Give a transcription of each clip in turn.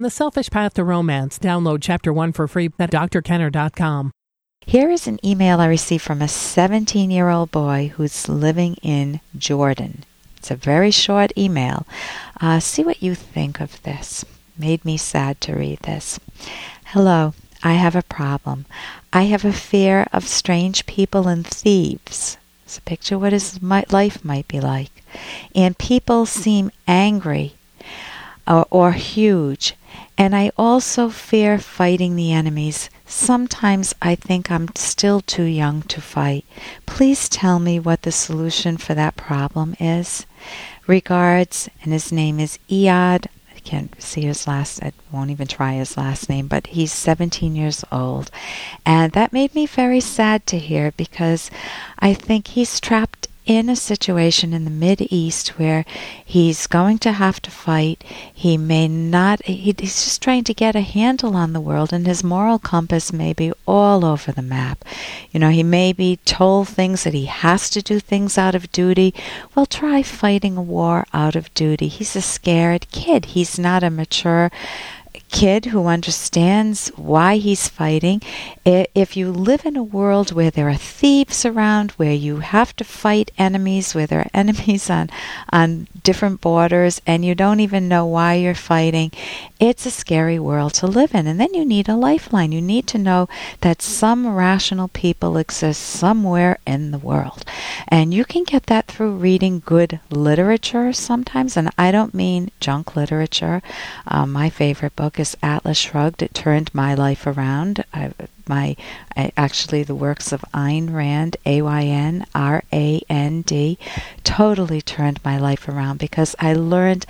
The Selfish Path to Romance. Download Chapter 1 for free at drkenner.com. Here is an email I received from a 17 year old boy who's living in Jordan. It's a very short email. Uh, see what you think of this. Made me sad to read this. Hello, I have a problem. I have a fear of strange people and thieves. So picture what his life might be like. And people seem angry or, or huge. And I also fear fighting the enemies. Sometimes I think I'm still too young to fight. Please tell me what the solution for that problem is. Regards, and his name is Iad. I can't see his last, I won't even try his last name, but he's 17 years old. And that made me very sad to hear because I think he's trapped in a situation in the Mid East where he's going to have to fight. He may not, he, he's just trying to get a handle on the world, and his moral compass may be all over the map. You know, he may be told things that he has to do things out of duty. Well, try fighting a war out of duty. He's a scared kid, he's not a mature kid who understands why he's fighting. If you live in a world where there are thieves around, where you have to fight enemies, where there are enemies on, on different borders, and you don't even know why you're fighting, it's a scary world to live in. And then you need a lifeline. You need to know that some rational people exist somewhere in the world. And you can get that through reading good literature sometimes. And I don't mean junk literature. Um, my favorite book is Atlas Shrugged. It turned my life around. I, my I, actually the works of Ayn Rand, A Y N R A N D, totally turned my life around because I learned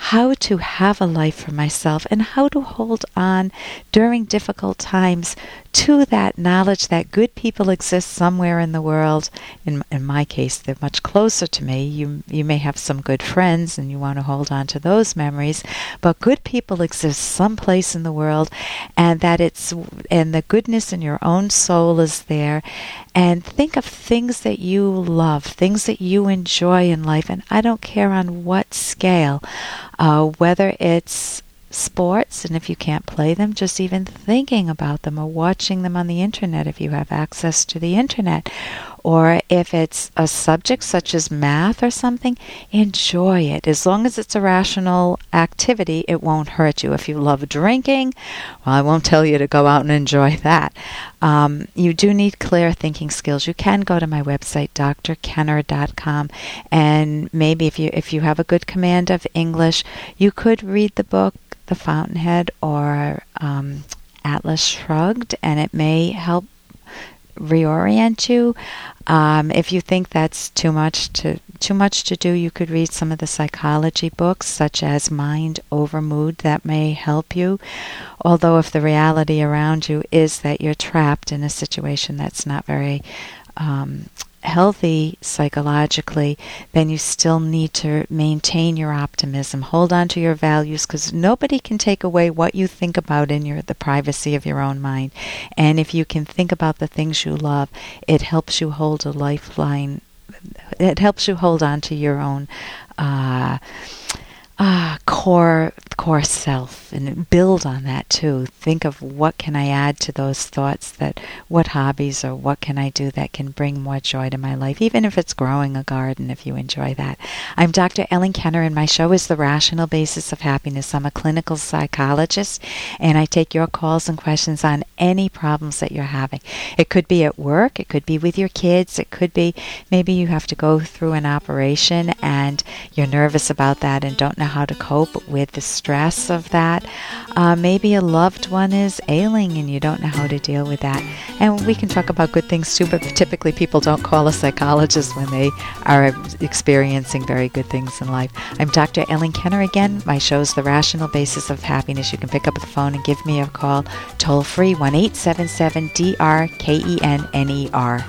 how to have a life for myself and how to hold on during difficult times to that knowledge that good people exist somewhere in the world. In, in my case, they're much closer to me. You, you may have some good friends and you want to hold on to those memories, but good people exist someplace in the world and that it's, and the goodness in your own soul is there. And think of things that you love, things that you enjoy in life, and I don't care on what scale uh, whether it's sports, and if you can't play them, just even thinking about them or watching them on the internet if you have access to the internet, or if it's a subject such as math or something, enjoy it. As long as it's a rational activity, it won't hurt you. If you love drinking, well, I won't tell you to go out and enjoy that. Um, you do need clear thinking skills. You can go to my website, drkenner.com, and maybe if you if you have a good command of English, you could read the book The Fountainhead or um, Atlas Shrugged, and it may help reorient you. Um, if you think that's too much to too much to do, you could read some of the psychology books, such as Mind Over Mood. That may help you. Although, if the reality around you is that you're trapped in a situation that's not very um, healthy psychologically, then you still need to maintain your optimism. Hold on to your values because nobody can take away what you think about in your the privacy of your own mind. And if you can think about the things you love, it helps you hold a lifeline. It helps you hold on to your own. Uh, uh, core core self and build on that too. Think of what can I add to those thoughts that what hobbies or what can I do that can bring more joy to my life, even if it's growing a garden if you enjoy that. I'm Dr. Ellen Kenner and my show is The Rational Basis of Happiness. I'm a clinical psychologist and I take your calls and questions on any problems that you're having. It could be at work, it could be with your kids, it could be maybe you have to go through an operation and you're nervous about that and don't know how to cope with the stress stress of that. Uh, maybe a loved one is ailing and you don't know how to deal with that. And we can talk about good things too, but typically people don't call a psychologist when they are experiencing very good things in life. I'm Dr. Ellen Kenner again. My show is The Rational Basis of Happiness. You can pick up the phone and give me a call toll free 1 877 D R K E N N E R.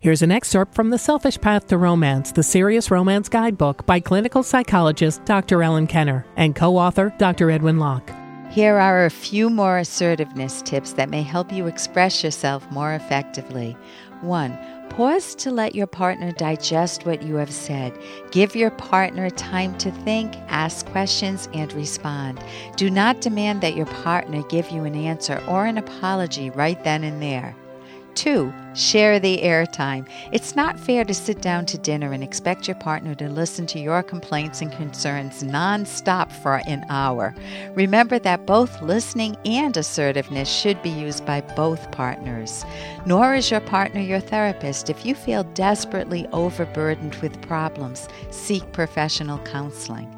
Here's an excerpt from The Selfish Path to Romance, the Serious Romance Guidebook by clinical psychologist Dr. Ellen Kenner and co author Dr. Edwin Locke. Here are a few more assertiveness tips that may help you express yourself more effectively. 1. Pause to let your partner digest what you have said. Give your partner time to think, ask questions, and respond. Do not demand that your partner give you an answer or an apology right then and there. Two, share the airtime. It's not fair to sit down to dinner and expect your partner to listen to your complaints and concerns nonstop for an hour. Remember that both listening and assertiveness should be used by both partners. Nor is your partner your therapist. If you feel desperately overburdened with problems, seek professional counseling.